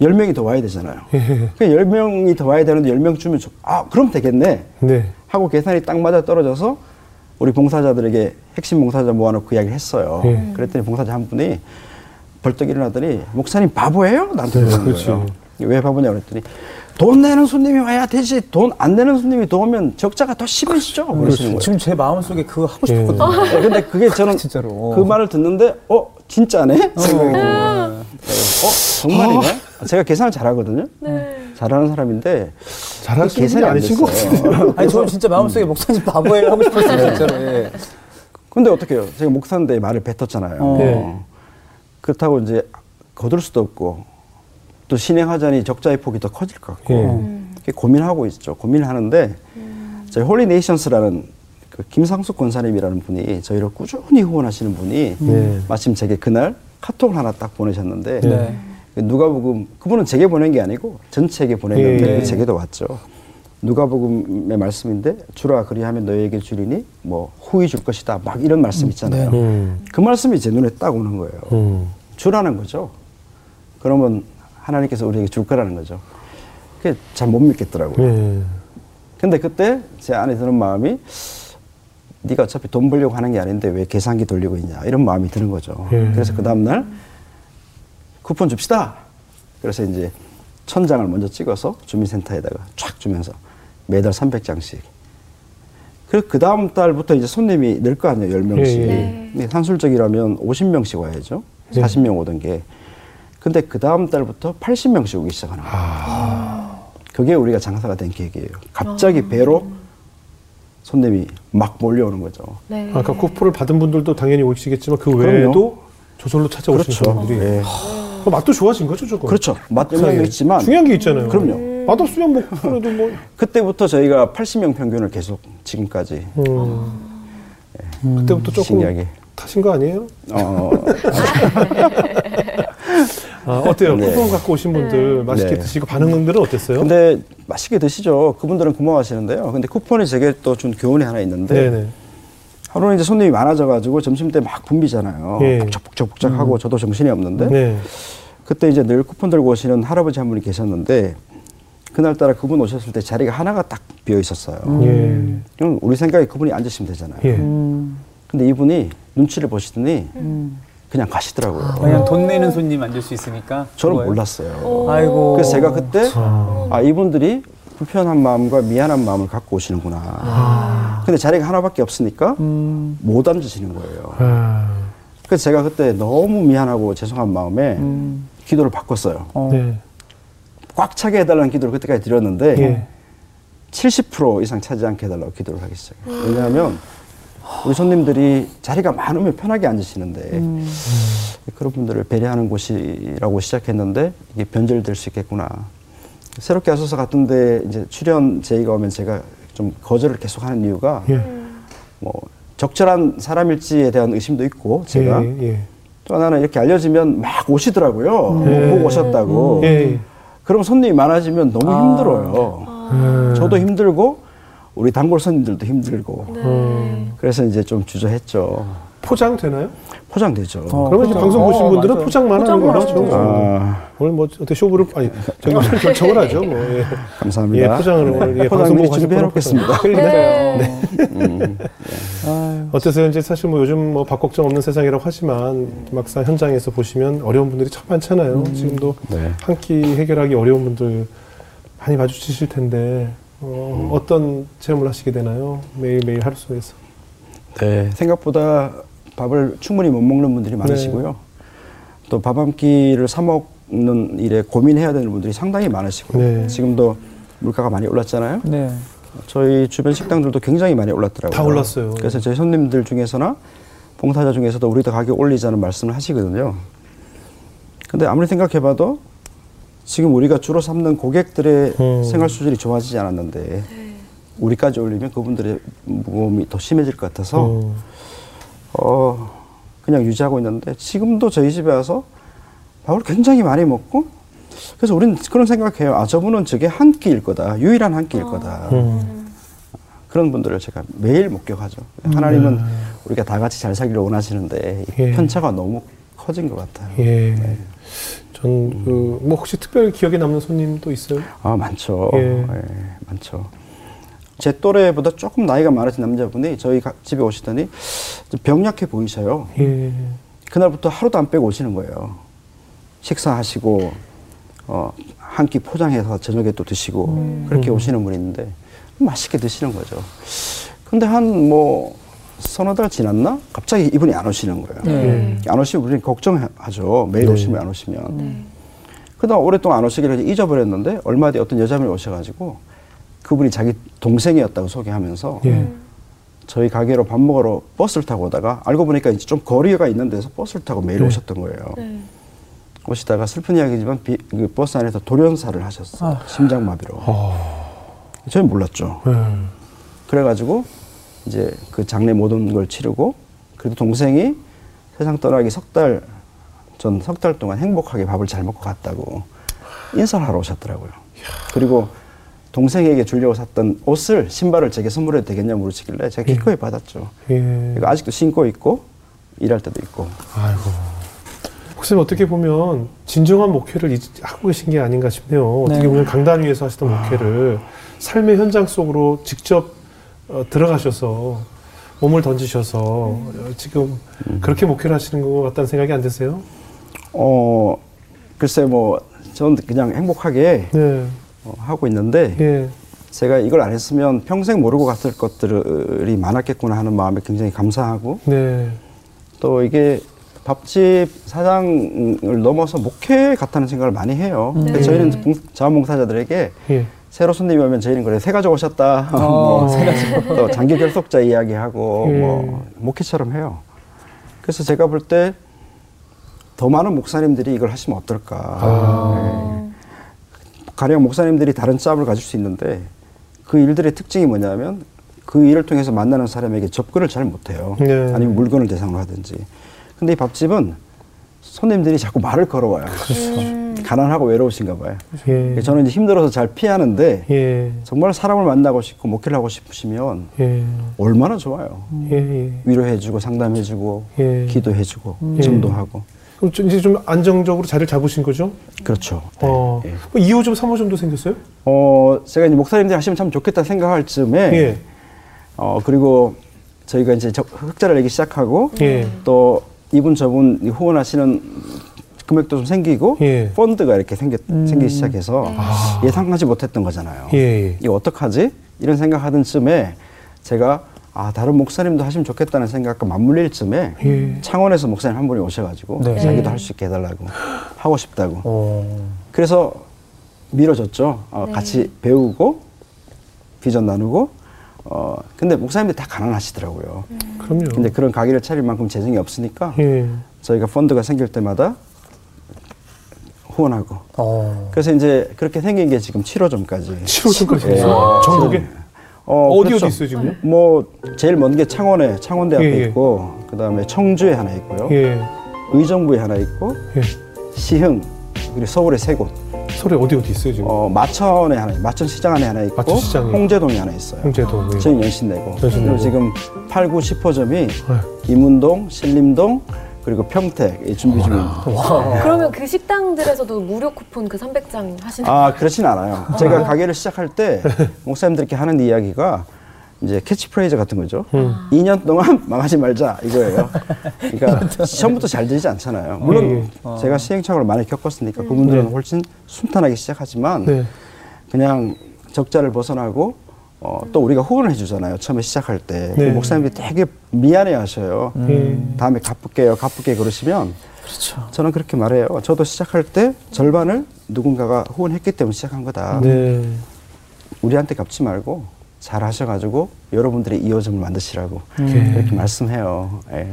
10명이 더 와야 되잖아요. 예. 그 10명이 더 와야 되는데 10명 주면 좋- 아, 그럼 되겠네. 네. 하고 계산이 딱 맞아 떨어져서 우리 봉사자들에게 핵심 봉사자 모아놓고 그 이야기를 했어요. 예. 그랬더니 봉사자 한 분이 벌떡 일어나더니 목사님 바보예요? 나한테 네, 그러는 그렇지. 거예요. 왜 바보냐 그랬더니 돈 내는 손님이 와야 되지 돈 안 내는 손님이 더 오면 적자가 더 심해지죠. 그러시는 거예요. 지금 제 마음속에 그거 하고 예. 싶었거든요. 네, 근데 그게 저는 진짜로. 그 말을 듣는데 어 진짜네 생각이 드는 거예요. 어 정말이네. 제가 계산을 잘하거든요. 네. 잘하는 사람인데 잘하시는 계산이 아니신 것. 같은데요. 아니 저는 진짜 마음속에 목사님 바보예요 하고 싶었어요 진짜로. 예. 근데 어떻게 해요? 제가 목사인데 말을 뱉었잖아요. 어. 네. 그렇다고 이제 거둘 수도 없고 또 시행하자니 적자의 폭이 더 커질 것 같고 예. 이렇게 고민하고 있죠. 고민하는데 저희 홀리 네이션스라는 그 김상숙 권사님이라는 분이 저희를 꾸준히 후원하시는 분이 네. 마침 제게 그날 카톡을 하나 딱 보내셨는데 네. 누가복음 그분은 제게 보낸 게 아니고 전체에게 보냈는데 예. 그 제게도 왔죠. 누가복음의 말씀인데 주라 그리하면 너에게 주리니 뭐 후히 줄 것이다 막 이런 말씀 있잖아요. 음. 그 말씀이 제 눈에 딱 오는 거예요. 음. 주라는 거죠. 그러면 하나님께서 우리에게 줄 거라는 거죠. 그게 잘 못 믿겠더라고요. 예. 근데 그때 제 안에 드는 마음이 네가 어차피 돈 벌려고 하는 게 아닌데 왜 계산기 돌리고 있냐 이런 마음이 드는 거죠. 예. 그래서 그 다음날 쿠폰 줍시다. 그래서 이제 천 장을 먼저 찍어서 주민센터에다가 쫙 주면서 매달 300장씩. 그리고 그 다음 달부터 이제 손님이 늘 거 아니에요, 10명씩. 예, 예. 네. 근데 산술적이라면 50명씩 와야죠. 네. 40명 오던 게. 근데 그 다음 달부터 80명씩 오기 시작하는 거예요. 아. 그게 우리가 장사가 된 계기예요. 갑자기 배로 손님이 막 몰려오는 거죠. 네. 아까 쿠폰을 받은 분들도 당연히 오시겠지만 그 그럼요. 외에도 저절로 찾아오시는 그렇죠. 분들이 예. 그 맛도 좋아진 거죠, 조금. 그렇죠. 맛 영향도 있지만 중요한 게 있잖아요. 그럼요. 맛없으면 뭐 쿠폰에도 뭐 그때부터 저희가 80명 평균을 계속 지금까지 음. 그때부터 조금 신기하게. 타신 거 아니에요? 어, 아, 어때요? 네. 쿠폰 갖고 오신 분들 맛있게 네. 드시고 반응들은 어땠어요? 근데 맛있게 드시죠. 그분들은 고마워하시는데요. 근데 쿠폰이 제게 또 준 교훈이 하나 있는데 네네. 하루는 이제 손님이 많아져가지고 점심 때 막 붐비잖아요. 예. 북적북적북적하고 저도 정신이 없는데 네. 그때 이제 늘 쿠폰 들고 오시는 할아버지 한 분이 계셨는데 그날따라 그분 오셨을 때 자리가 하나가 딱 비어 있었어요. 예. 그럼 우리 생각에 그분이 앉으시면 되잖아요. 예. 음. 근데 이분이 눈치를 보시더니 그냥 가시더라고요. 그냥 돈 내는 손님 앉을 수 있으니까. 저는 그거예요? 몰랐어요. 아이고. 그래서 제가 그때 아. 아 이분들이 불편한 마음과 미안한 마음을 갖고 오시는구나. 근데 자리가 하나밖에 없으니까 음. 못 앉으시는 거예요. 아. 그래서 제가 그때 너무 미안하고 죄송한 마음에 음. 기도를 바꿨어요. 어. 네. 꽉 차게 해달라는 기도를 그때까지 드렸는데 예. 70% 이상 차지 않게 해달라고 기도를 하기 시작해요. 왜냐하면 우리 손님들이 자리가 많으면 편하게 앉으시는데 음. 그런 분들을 배려하는 곳이라고 시작했는데 이게 변절될 수 있겠구나. 새롭게 하소서 같은데 이제 출연 제의가 오면 제가 좀 거절을 계속하는 이유가 예. 뭐 적절한 사람일지에 대한 의심도 있고 제가 예. 예. 또 하나는 이렇게 알려지면 막 오시더라고요. 예. 보고 오셨다고. 예. 그럼 손님이 많아지면 너무 아. 힘들어요. 음. 저도 힘들고 우리 단골 손님들도 힘들고 네. 음. 그래서 이제 좀 주저했죠. 포장 되나요? 포장되죠. 어. 그러면 이제 포장. 방송 보신 어, 분들은 맞아요. 포장만 하는 걸로 하죠. 포장만 아, 오늘 뭐 어때 쇼부를 아니 저기 무슨 결정을 하죠. 뭐. 예. 감사합니다. 예, 포장을 오늘 예, 포장 방송 보고 준비해 놓겠습니다. 포장. 네. 음. 아유. 어떠세요? 이제 사실 뭐 요즘 뭐 밥걱정 없는 세상이라고 하지만 막상 현장에서 보시면 어려운 분들이 참 많잖아요. 지금도 네. 한끼 해결하기 어려운 분들 많이 마주치실 텐데 어, 어떤 체험을 하시게 되나요? 매일매일 하루 속에서. 네, 생각보다 밥을 충분히 못 먹는 분들이 많으시고요. 또밥 한 끼를 사 먹는 일에 고민해야 되는 분들이 상당히 많으시고 네. 지금도 물가가 많이 올랐잖아요. 네. 저희 주변 식당들도 굉장히 많이 올랐더라고요. 다 올랐어요. 그래서 저희 손님들 중에서나 봉사자 중에서도 우리도 가격 올리자는 말씀을 하시거든요. 근데 아무리 생각해봐도 지금 우리가 주로 삼는 고객들의 음. 생활 수준이 좋아지지 않았는데 우리까지 올리면 그분들의 무거움이 더 심해질 것 같아서 음. 어 그냥 유지하고 있는데 지금도 저희 집에 와서 밥을 굉장히 많이 먹고 그래서 우리는 그런 생각해요. 아 저분은 저게 한 끼일 거다. 유일한 한 끼일 거다. 음. 그런 분들을 제가 매일 목격하죠. 하나님은 우리가 다 같이 잘 살기를 원하시는데 이 예. 편차가 너무 커진 것 같아요. 예. 네. 전, 그, 뭐, 혹시 특별히 기억에 남는 손님도 있어요? 아 많죠. 예. 예, 많죠. 제 또래보다 조금 나이가 많으신 남자분이 저희 가- 집에 오시더니 좀 병약해 보이셔요. 예. 그날부터 하루도 안 빼고 오시는 거예요. 식사하시고 어, 한 끼 포장해서 저녁에 또 드시고 그렇게 오시는 분이 있는데 맛있게 드시는 거죠. 근데 한 뭐 서너 달 지났나? 갑자기 이분이 안 오시는 거예요. 네. 안 오시면 우리는 걱정하죠. 매일 네. 오시면 안 오시면. 그다음 오랫동안 안 오시기를 잊어버렸는데 얼마 뒤에 어떤 여자분이 오셔가지고 그분이 자기 동생이었다고 소개하면서 예. 저희 가게로 밥 먹으러 버스를 타고 오다가 알고 보니까 이제 좀 거리가 있는 데서 버스를 타고 매일 네. 오셨던 거예요. 네. 오시다가 슬픈 이야기지만 비- 그 버스 안에서 돌연사를 하셨어요. 아. 심장마비로. 저는 몰랐죠. 예. 그래가지고 이제 그 장례 모든 걸 치르고 그래도 동생이 세상 떠나기 석 달 전 석 달 동안 행복하게 밥을 잘 먹고 갔다고 인사를 하러 오셨더라고요. 그리고 동생에게 주려고 샀던 옷을 신발을 제게 선물해도 되겠냐 물으시길래 제가 기꺼이 받았죠. 예. 이거 아직도 신고 있고 일할 때도 있고. 아이고. 혹시 어떻게 보면 진정한 목회를 이- 하고 계신 게 아닌가 싶네요. 어떻게 네. 보면 강단 위에서 하시던 목회를 삶의 현장 속으로 직접 어, 들어가셔서 몸을 던지셔서 어, 지금 그렇게 목회를 하시는 것 같다는 생각이 안 드세요? 어 글쎄 뭐 저는 그냥 행복하게 네. 어, 하고 있는데 예. 제가 이걸 안 했으면 평생 모르고 갔을 것들이 많았겠구나 하는 마음에 굉장히 감사하고 네. 또 이게 밥집 사장을 넘어서 목회 같다는 생각을 많이 해요. 네. 저희는 봉- 자원봉사자들에게 예. 새로 손님이 오면 저희는 그래 새 가족 오셨다. 어, 뭐, 새또 장기 결속자 이야기하고 예. 뭐 목회처럼 해요. 그래서 제가 볼 때 더 많은 목사님들이 이걸 하시면 어떨까. 아. 가령 목사님들이 다른 짭을 가질 수 있는데 그 일들의 특징이 뭐냐면 그 일을 통해서 만나는 사람에게 접근을 잘 못해요. 네. 아니면 물건을 대상으로 하든지. 근데 이 밥집은 손님들이 자꾸 말을 걸어와요. 가난하고 외로우신가 봐요. 예. 저는 이제 힘들어서 잘 피하는데 예. 정말 사람을 만나고 싶고 목회를 하고 싶으시면 예. 얼마나 좋아요. 예. 예. 위로해주고 상담해주고 예. 기도해주고 예. 전도하고 그럼 좀 이제 좀 안정적으로 자리를 잡으신 거죠? 그렇죠. 어. 예. 뭐 2호점, 3호점도 생겼어요? 어 제가 이제 목사님들이 하시면 참 좋겠다 생각할 즈음에 예. 어 그리고 저희가 이제 적- 흑자를 내기 시작하고 예. 또 이분 저분 후원하시는 금액도 좀 생기고 예. 펀드가 이렇게 생기, 생기기 시작해서 아. 예상하지 못했던 거잖아요. 예. 이거 어떡하지? 이런 생각하던 쯤에 제가 아 다른 목사님도 하시면 좋겠다는 생각과 맞물릴 쯤에 예. 창원에서 목사님 한 분이 오셔가지고 네. 자기도 할 수 있게 해달라고 하고 싶다고 어. 그래서 밀어줬죠. 어, 네. 같이 배우고 비전 나누고 어 근데 목사님들이 다 가난하시더라고요. 그럼요. 근데 그런 가게를 차릴 만큼 재정이 없으니까 예. 저희가 펀드가 생길 때마다 후원하고 어. 그래서 이제 그렇게 생긴 게 지금 7호점까지 7호점까지 예. 있어요. 전국에? 어, 어디 그렇죠. 어디 있어요, 지금요? 뭐 제일 먼 게 창원에 창원대 앞에 예, 예. 있고 그다음에 청주에 하나 있고요. 예. 의정부에 하나 있고 예. 시흥 그리고 서울에 세 곳. 서울에 어디 어디 있어요, 지금? 어, 마천에 하나, 마천 시장 안에 하나 있고 마천시장에. 홍제동에 하나 있어요. 홍제동. 예. 저희 연신내고. 연신내고. 그리고 지금 8, 9, 10호점이 네. 이문동, 신림동 그리고 평택 이 준비 중입니다. 그러면 그 식당들에서도 무료 쿠폰 그 300장 하시는 아 그렇진 않아요. 제가 가게를 시작할 때 목사님들께 하는 이야기가 이제 캐치프레이즈 같은 거죠. 음. 2년 동안 망하지 말자 이거예요. 그러니까 처음부터 잘 되지 않잖아요. 물론 예, 제가 시행착오를 많이 겪었으니까 그분들은 네. 훨씬 순탄하게 시작하지만 네. 그냥 적자를 벗어나고 어, 또 우리가 후원을 해주잖아요. 처음에 시작할 때 네. 그 목사님들이 되게 미안해 하셔요. 음. 다음에 갚을게요, 갚을게 그러시면 그렇죠. 저는 그렇게 말해요. 저도 시작할 때 절반을 누군가가 후원했기 때문에 시작한 거다. 네. 우리한테 갚지 말고 잘 하셔가지고 여러분들의 이호점을 만드시라고 예. 그렇게 말씀해요. 예.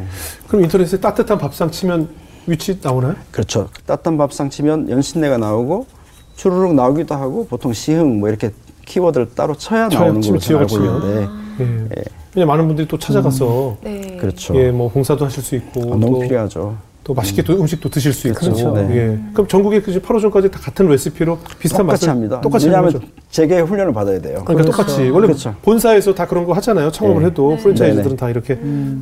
그럼 인터넷에 따뜻한 밥상 치면 위치 나오나요? 그렇죠. 따뜻한 밥상 치면 연신내가 나오고 주르륵 나오기도 하고 보통 시흥 뭐 이렇게 키워드를 따로 쳐야 나오는 걸로 알고. 있는데 예. 왜냐 많은 분들이 또 찾아가서 네. 그렇죠. 예, 뭐 봉사도 하실 수 있고 아, 너무 또, 필요하죠. 또 맛있게 또 음식도 드실 수 있고. 그렇죠. 네. 예. 그럼 전국에 그 8호점까지 다 같은 레시피로 비슷한 똑같이 맛을 합니다. 똑같이 왜냐하면 거죠. 재계 훈련을 받아야 돼요. 그러니까 그렇죠. 똑같이 원래 그렇죠. 본사에서 다 그런 거 하잖아요. 창업을 네. 해도 네. 프랜차이즈들은 네네. 다 이렇게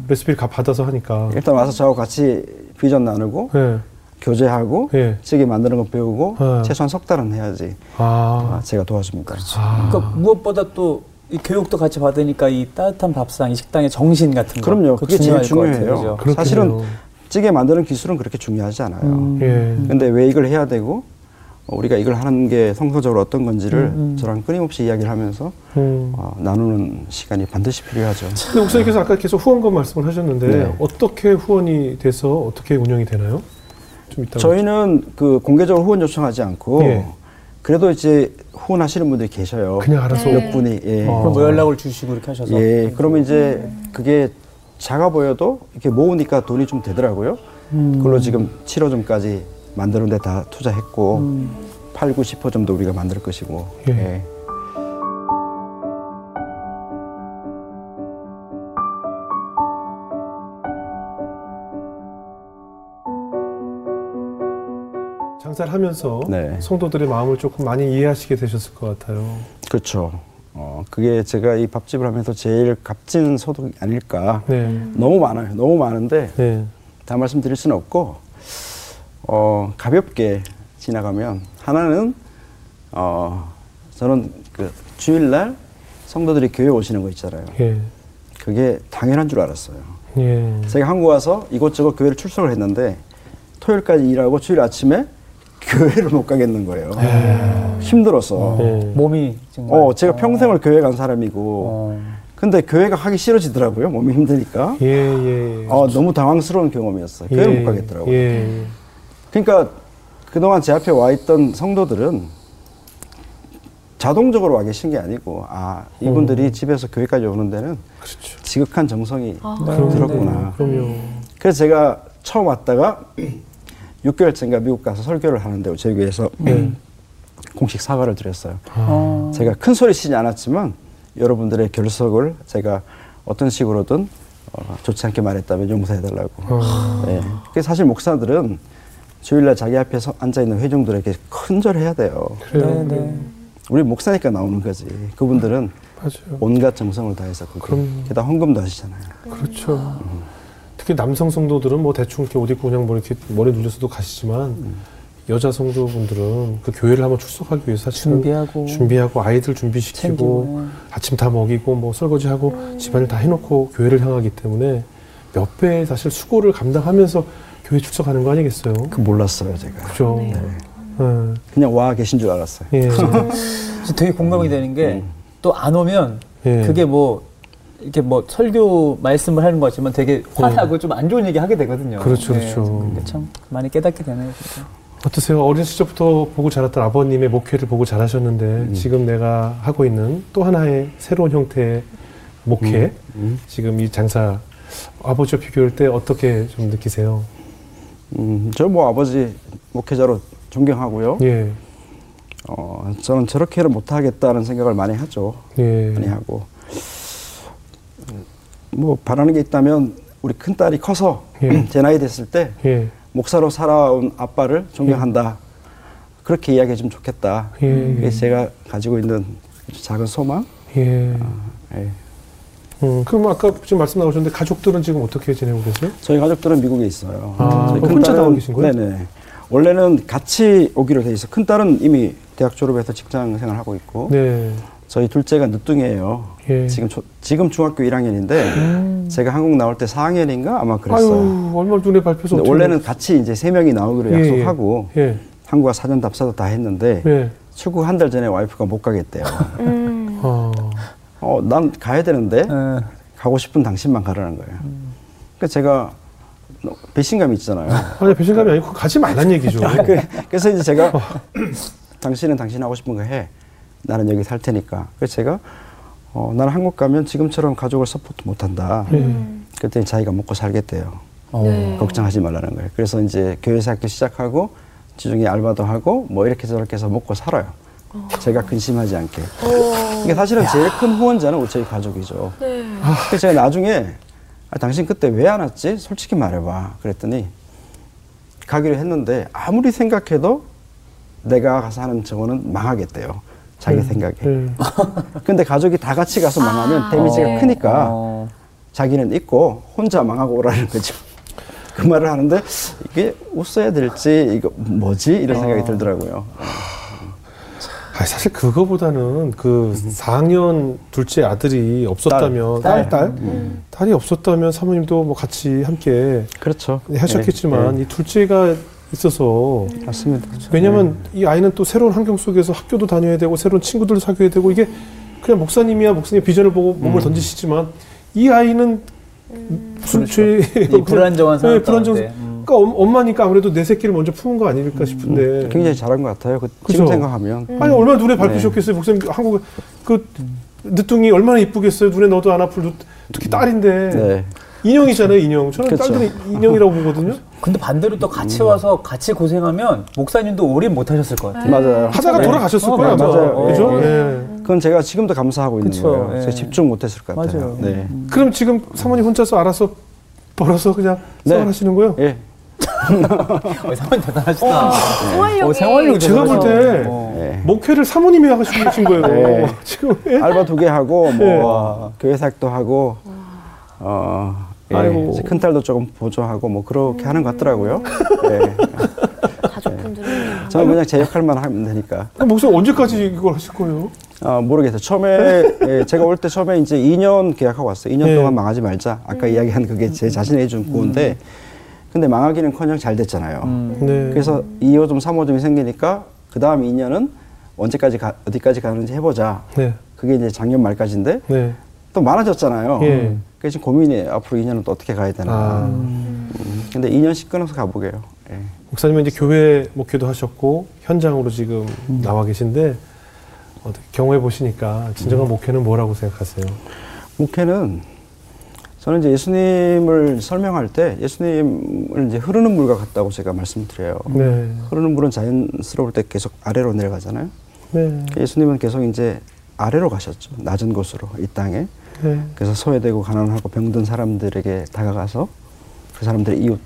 레시피를 가- 받아서 하니까. 일단 와서 저하고 같이 비전 나누고 예. 교제하고 예. 찌개 만드는 거 배우고 어. 최소한 석 달은 해야지 아. 아, 제가 도와줍니다. 아. 그러니까 무엇보다 또 이 교육도 같이 받으니까 이 따뜻한 밥상, 이 식당의 정신 같은 거. 그럼요. 그게 제일 중요해요. 사실은 찌개 만드는 기술은 그렇게 중요하지 않아요. 음. 예. 근데 왜 이걸 해야 되고 어, 우리가 이걸 하는 게 성서적으로 어떤 건지를 음, 음. 저랑 끊임없이 이야기를 하면서 음. 어, 나누는 시간이 반드시 필요하죠. 근데 목사님께서 아까 계속 후원금 말씀을 하셨는데 네. 어떻게 후원이 돼서 어떻게 운영이 되나요? 좀 이따 저희는 그 공개적으로 후원 요청하지 않고 예. 그래도 이제 후원하시는 분들이 계셔요. 그냥 알아서 네. 몇 분이 예. 어. 그럼 뭐 연락을 주시고 이렇게 하셔서. 예. 그러면 이제 그게 작아 보여도 이렇게 모으니까 돈이 좀 되더라고요. 음. 그걸로 지금 7호점까지 만드는데 다 투자했고 음. 8, 9, 10호점도 우리가 만들 것이고. 예. 예. 장사를 하면서 네. 성도들의 마음을 조금 많이 이해하시게 되셨을 것 같아요. 그렇죠. 어, 그게 제가 이 밥집을 하면서 제일 값진 소득이 아닐까. 네. 너무 많아요. 너무 많은데 네. 다 말씀드릴 수는 없고 어, 가볍게 지나가면 하나는 어, 저는 그 주일날 성도들이 교회 오시는 거 있잖아요. 예. 그게 당연한 줄 알았어요. 예. 제가 한국 와서 이곳저곳 교회를 출석을 했는데 토요일까지 일하고 주일 아침에 교회를 못 가겠는 거예요. 힘들어서. 네. 몸이 정말. 어, 제가 평생을 교회 간 사람이고 어. 근데 교회가 하기 싫어지더라고요. 몸이 힘드니까. 예, 예. 어, 너무 당황스러운 경험이었어요. 교회를 못 가겠더라고요. 예. 그러니까 그동안 제 앞에 와 있던 성도들은 자동적으로 와 계신 게 아니고 아 이분들이 집에서 교회까지 오는 데는 그렇죠. 지극한 정성이 아, 들었구나. 그럼요. 그래서 제가 처음 왔다가 6개월째인가 미국 가서 설교를 하는데 저희 교회에서 네. 공식 사과를 드렸어요. 어. 제가 큰 소리 치지 않았지만 여러분들의 결석을 제가 어떤 식으로든 어, 좋지 않게 말했다면 용서해달라고. 어. 네. 사실 목사들은 주일날 자기 앞에서 앉아 있는 회중들에게 큰절해야 돼요. 그래요. 네, 네. 우리 목사니까 나오는 거지. 그분들은 맞아요. 온갖 정성을 다해서 그럼. 게다 헌금도 하시잖아요. 그렇죠. 특히 남성 성도들은 뭐 대충 이렇게 옷 입고 그냥 뭐 이렇게 머리 눌려서도 가시지만 여자 성도분들은 그 교회를 한번 출석하기 위해서 준비하고. 준비하고 아이들 준비시키고 챙기고. 아침 다 먹이고 뭐 설거지하고 집안일 다 해놓고 교회를 향하기 때문에 몇 배의 사실 수고를 감당하면서 교회 출석하는 거 아니겠어요? 그 몰랐어요, 제가. 그죠. 네. 예. 그냥 와 계신 줄 알았어요. 예. 그래서 되게 공감이 되는 게 또 안 오면 예. 그게 뭐 이렇게 뭐 설교 말씀을 하는 것 같지만 되게 화나고 좀안 좋은 얘기 하게 되거든요. 그렇죠, 네, 그렇죠. 근데 참 많이 깨닫게 되네요. 진짜. 어떠세요? 어린 시절부터 보고 자랐던 아버님의 목회를 보고 자라셨는데 지금 내가 하고 있는 또 하나의 새로운 형태의 목회, 음. 지금 이 장사 아버지와 비교할 때 어떻게 좀 느끼세요? 음, 저 뭐 아버지 목회자로 존경하고요. 예, 어, 저는 저렇게는 못하겠다는 생각을 많이 하죠. 예, 많이 하고. 뭐 바라는 게 있다면 우리 큰 딸이 커서 예. 제 나이 됐을 때 예, 목사로 살아온 아빠를 존경한다. 그렇게 이야기해 주면 좋겠다. 예. 그게 제가 가지고 있는 작은 소망. 예. 예. 음, 그럼 아까 지금 말씀 나오셨는데 가족들은 지금 어떻게 지내고 계세요? 저희 가족들은 미국에 있어요. 아, 혼자 나와 계신 거예요? 네네. 원래는 같이 오기로 돼 있어. 큰 딸은 이미 대학 졸업해서 직장 생활 하고 있고, 네, 저희 둘째가 늦둥이에요. 예. 지금 초- 지금 중학교 1학년인데 제가 한국 나올 때 4학년인가 아마 그랬어요. 아유, 밟혀서 근데 어떻게 원래는 같이 이제 세 명이 나오기로 예, 약속하고 예, 한국과 사전 답사도 다 했는데 예. 출국 한 달 전에 와이프가 못 가겠대요. 음. 어, 어, 난 가야 되는데 예. 가고 싶은 당신만 가라는 거예요. 그러니까 제가 배신감이 있잖아요. 아니 배신감이 아니고 가지 말란 얘기죠. 그- 그래서 이제 제가 당신은 당신 하고 싶은 거 해. 나는 여기 살 테니까. 그래서 제가 어, 나는 한국 가면 지금처럼 가족을 support 못 한다. 예. 그랬더니 자기가 먹고 살겠대요. 어. 네. 걱정하지 말라는 거예요. 그래서 이제 교회에서 학교 시작하고 지중해 알바도 하고 뭐 이렇게 저렇게 해서 먹고 살아요. 제가 근심하지 않게. 어, 이게 사실은 제일 큰 후원자는 우리 저희 가족이죠. 네. 그래서 제가 나중에 아, 당신 그때 왜 안 왔지? 솔직히 말해봐. 그랬더니 가기로 했는데 아무리 생각해도 내가 가서 하는 저거는 망하겠대요. 자기 생각에. 네. 근데 가족이 다 같이 가서 망하면 아, 데미지가 네. 크니까 어, 자기는 있고 혼자 망하고 오라는 거죠. 그 말을 하는데 이게 웃어야 될지 이거 뭐지 이런 생각이 들더라고요. 아니, 사실 그거보다는 그 4학년 둘째 아들이 없었다면 딸, 딸, 딸? 이 없었다면 사모님도 뭐 같이 함께 그렇죠. 하셨겠지만 예, 이 둘째가 있어서 예. 맞습니다. 왜냐면 이 아이는 또 새로운 환경 속에서 학교도 다녀야 되고 새로운 친구들을 사귀어야 되고 이게 그냥 목사님이야 목사님 비전을 보고 몸을 던지시지만 이 아이는 무슨 죄이 불안정한 상황 네, 불안정 음. 그러니까 엄- 엄마니까 아무래도 내 새끼를 먼저 품은 거 아닐까 싶은데. 굉장히 잘한 것 같아요. 그 그죠? 지금 생각하면. 아니 얼마나 눈에 밟히셨겠어요? 목사님 한국 그 늦둥이 얼마나 이쁘겠어요? 눈에 넣어도 안 아플 눈- 특히 딸인데. 네. 인형이잖아요 인형 저는 그쵸. 딸들이 인형이라고 보거든요 근데 반대로 또 같이 와서 같이 고생하면 목사님도 오래 못 하셨을 것 같아요. 맞아요. 하다가 네. 돌아가셨을 어, 거예요 맞아요. 어, 그죠? 예. 예. 그건 제가 지금도 감사하고 있는 그쵸, 거예요. 예. 제가 집중 못 했을 것 같아요. 맞아요. 네. 그럼 지금 사모님 혼자서 알아서 벌어서 그냥 네. 생활하시는 거예요? 예. 어, 상황 대단하시다. 생활력이 어, 생활력이 제가 볼때 대단하시다. 어. 예. 목회를 사모님이 계신 거예요. 네. 지금 예? 알바 두 개 하고 네. 뭐 교회 사역도 하고 어 예. 아이고. 이제 큰 딸도 조금 보조하고 뭐 그렇게 하는 것 같더라고요. 예. 가족분들이 저는 그냥 제 역할만 하면 되니까. 그럼 목사님 언제까지 이걸 하실 거예요? 아, 모르겠어요. 처음에, 예, 제가 올 때 처음에 이제 2년 계약하고 왔어요. 2년 네. 동안 망하지 말자. 아까 이야기한 그게 제 자신이 해준 구호인데, 근데 망하기는 커녕 잘 됐잖아요. 음. 네. 그래서 2호점, 3호점이 생기니까, 그 다음 2년은 언제까지 가, 어디까지 가는지 해보자. 네. 그게 이제 작년 말까지인데, 네. 또 많아졌잖아요. 예. 그래서 지금 고민이에요. 앞으로 2년은 또 어떻게 가야 되나. 아. 음, 근데 2년씩 끊어서 가보게요. 예. 목사님은 이제 교회 목회도 하셨고 현장으로 지금 음. 나와 계신데 어떻게 경험해 보시니까 음. 진정한 목회는 뭐라고 생각하세요? 목회는 저는 이제 예수님을 설명할 때 예수님을 이제 흐르는 물과 같다고 제가 말씀드려요. 네. 흐르는 물은 자연스러울 때 계속 아래로 내려가잖아요. 네. 예수님은 계속 이제 아래로 가셨죠. 낮은 곳으로 이 땅에. 네. 그래서 소외되고 가난하고 병든 사람들에게 다가가서 그 사람들의 이웃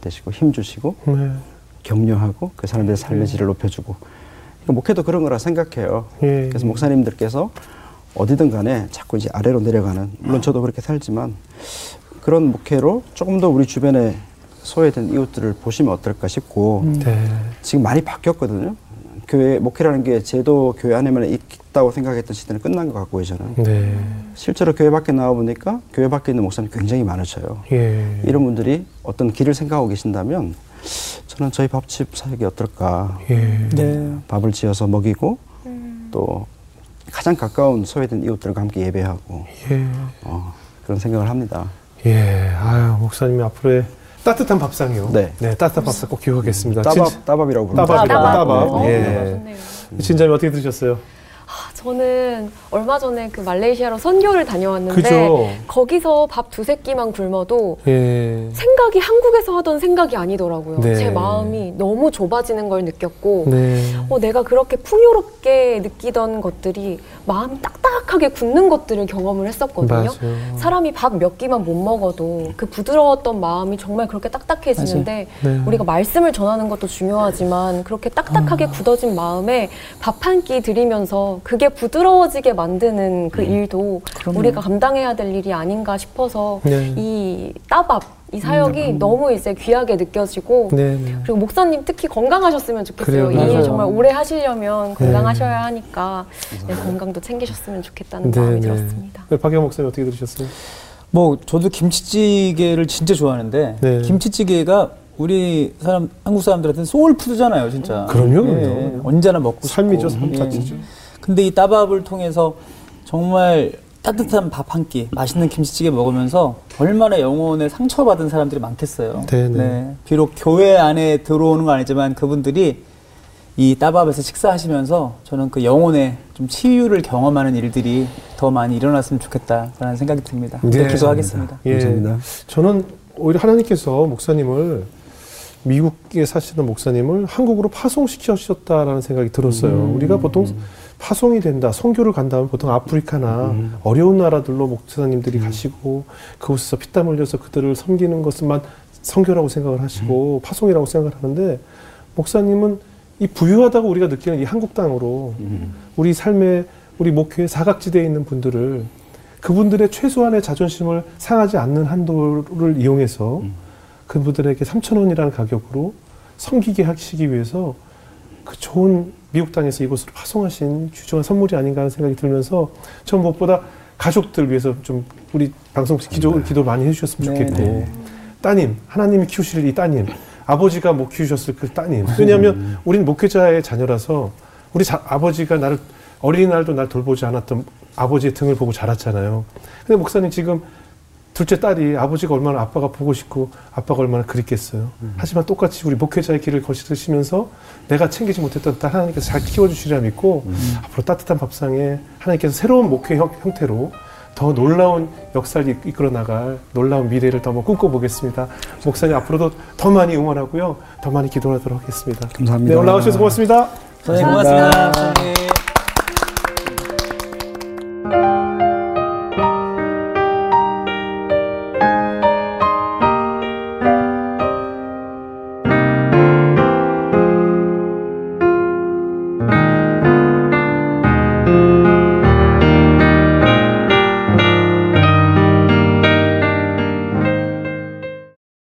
되시고 힘 주시고 네. 격려하고 그 사람들의 삶의 질을 높여주고 그러니까 목회도 그런 거라 생각해요. 예. 그래서 목사님들께서 어디든 간에 자꾸 이제 아래로 내려가는 물론 저도 그렇게 살지만 그런 목회로 조금 더 우리 주변에 소외된 이웃들을 보시면 어떨까 싶고 네. 지금 많이 바뀌었거든요. 교회 목회라는 게 제도 교회 안에만 있다고 생각했던 시대는 끝난 것 같고요 저는 네. 실제로 교회 밖에 나와 보니까 교회 밖에 있는 목사님 굉장히 많으셔요. 예. 이런 분들이 어떤 길을 생각하고 계신다면 저는 저희 밥집 사역이 어떨까 예. 네. 밥을 지어서 먹이고 또 가장 가까운 소외된 이웃들과 함께 예배하고 예. 어, 그런 생각을 합니다. 예. 아유, 목사님이 앞으로의 따뜻한 밥상이요. 네. 따뜻한 밥상 꼭 기억하겠습니다. 따밥 진- 따밥이라고 부릅니다. 따밥이라고, 따밥. 따밥. 어, 예. 진짜님 어떻게 들으셨어요? 아, 저는 얼마 전에 그 말레이시아로 선교를 다녀왔는데 그죠? 거기서 밥 두세 끼만 굶어도 예. 생각이 한국에서 하던 생각이 아니더라고요. 네. 제 마음이 너무 좁아지는 걸 느꼈고 네. 어, 내가 그렇게 풍요롭게 느끼던 것들이 마음이 딱딱하게 굳는 것들을 경험을 했었거든요. 맞아요. 사람이 밥 몇 끼만 못 먹어도 그 부드러웠던 마음이 정말 그렇게 딱딱해지는데 네. 우리가 말씀을 전하는 것도 중요하지만 그렇게 딱딱하게 아. 굳어진 마음에 밥 한 끼 드리면서 그게 부드러워지게 만드는 그 일도 우리가 감당해야 될 일이 아닌가 싶어서 네. 이 따밥 이 사역이 너무 이제 귀하게 느껴지고 네. 네. 그리고 목사님 특히 건강하셨으면 좋겠어요. 그래요, 이 일. 정말 오래 하시려면 건강하셔야 하니까 네, 건강도 챙기셨으면 좋겠다는 마음이 들었습니다. 네, 박영 목사님 어떻게 들으셨어요? 뭐 저도 김치찌개를 진짜 좋아하는데 네. 김치찌개가 우리 사람 한국 사람들한테는 소울 푸드잖아요, 진짜. 그럼요, 예, 그럼요. 언제나 먹고 삶이죠. 삶 자체죠. 근데 이 따밥을 통해서 정말 따뜻한 밥 한 끼, 맛있는 김치찌개 먹으면서 얼마나 영혼에 상처받은 사람들이 많겠어요. 네네. 비록 교회 안에 들어오는 건 아니지만 그분들이 이 따밥에서 식사하시면서 저는 그 영혼에 좀 치유를 경험하는 일들이 더 많이 일어났으면 좋겠다라는 생각이 듭니다. 네. 기도하겠습니다. 예. 감사합니다. 저는 오히려 하나님께서 목사님을 미국에 사시는 목사님을 한국으로 파송시켜주셨다라는 생각이 들었어요. 음. 우리가 보통 파송이 된다, 선교를 간다면 보통 아프리카나 음. 어려운 나라들로 목사님들이 가시고 그곳에서 피땀 흘려서 그들을 섬기는 것만 선교라고 생각을 하시고 파송이라고 생각을 하는데 목사님은 이 부유하다고 우리가 느끼는 이 한국 땅으로 음. 우리 삶의 우리 목회의 사각지대에 있는 분들을 그분들의 최소한의 자존심을 상하지 않는 한도를 이용해서 음. 그분들에게 3천 원이라는 가격으로 섬기게 하시기 위해서 그 좋은 미국 땅에서 이곳으로 파송하신 귀중한 선물이 아닌가 하는 생각이 들면서 전 무엇보다 가족들 위해서 좀 우리 방송 기도, 기도 많이 해주셨으면 네, 좋겠고. 네. 따님 하나님이 키우실 이 따님 아버지가 못 키우셨을 그 따님. 왜냐하면 우리는 목회자의 자녀라서 우리 자- 아버지가 나를 어린이날도 날 돌보지 않았던 아버지의 등을 보고 자랐잖아요. 근데 목사님 지금 둘째 딸이 아버지가 얼마나 아빠가 보고 싶고 아빠가 얼마나 그립겠어요. 하지만 똑같이 우리 목회자의 길을 거스르시면서 내가 챙기지 못했던 딸 하나님께서 잘 키워주시리라 믿고 앞으로 따뜻한 밥상에 하나님께서 새로운 목회 형, 형태로 더 놀라운 역사를 이- 이끌어 나갈 놀라운 미래를 더 한번 꿈꿔보겠습니다. 목사님 앞으로도 더 많이 응원하고요. 더 많이 기도하도록 하겠습니다. 감사합니다. 네, 올라오셔서 고맙습니다. 선생님 고맙습니다.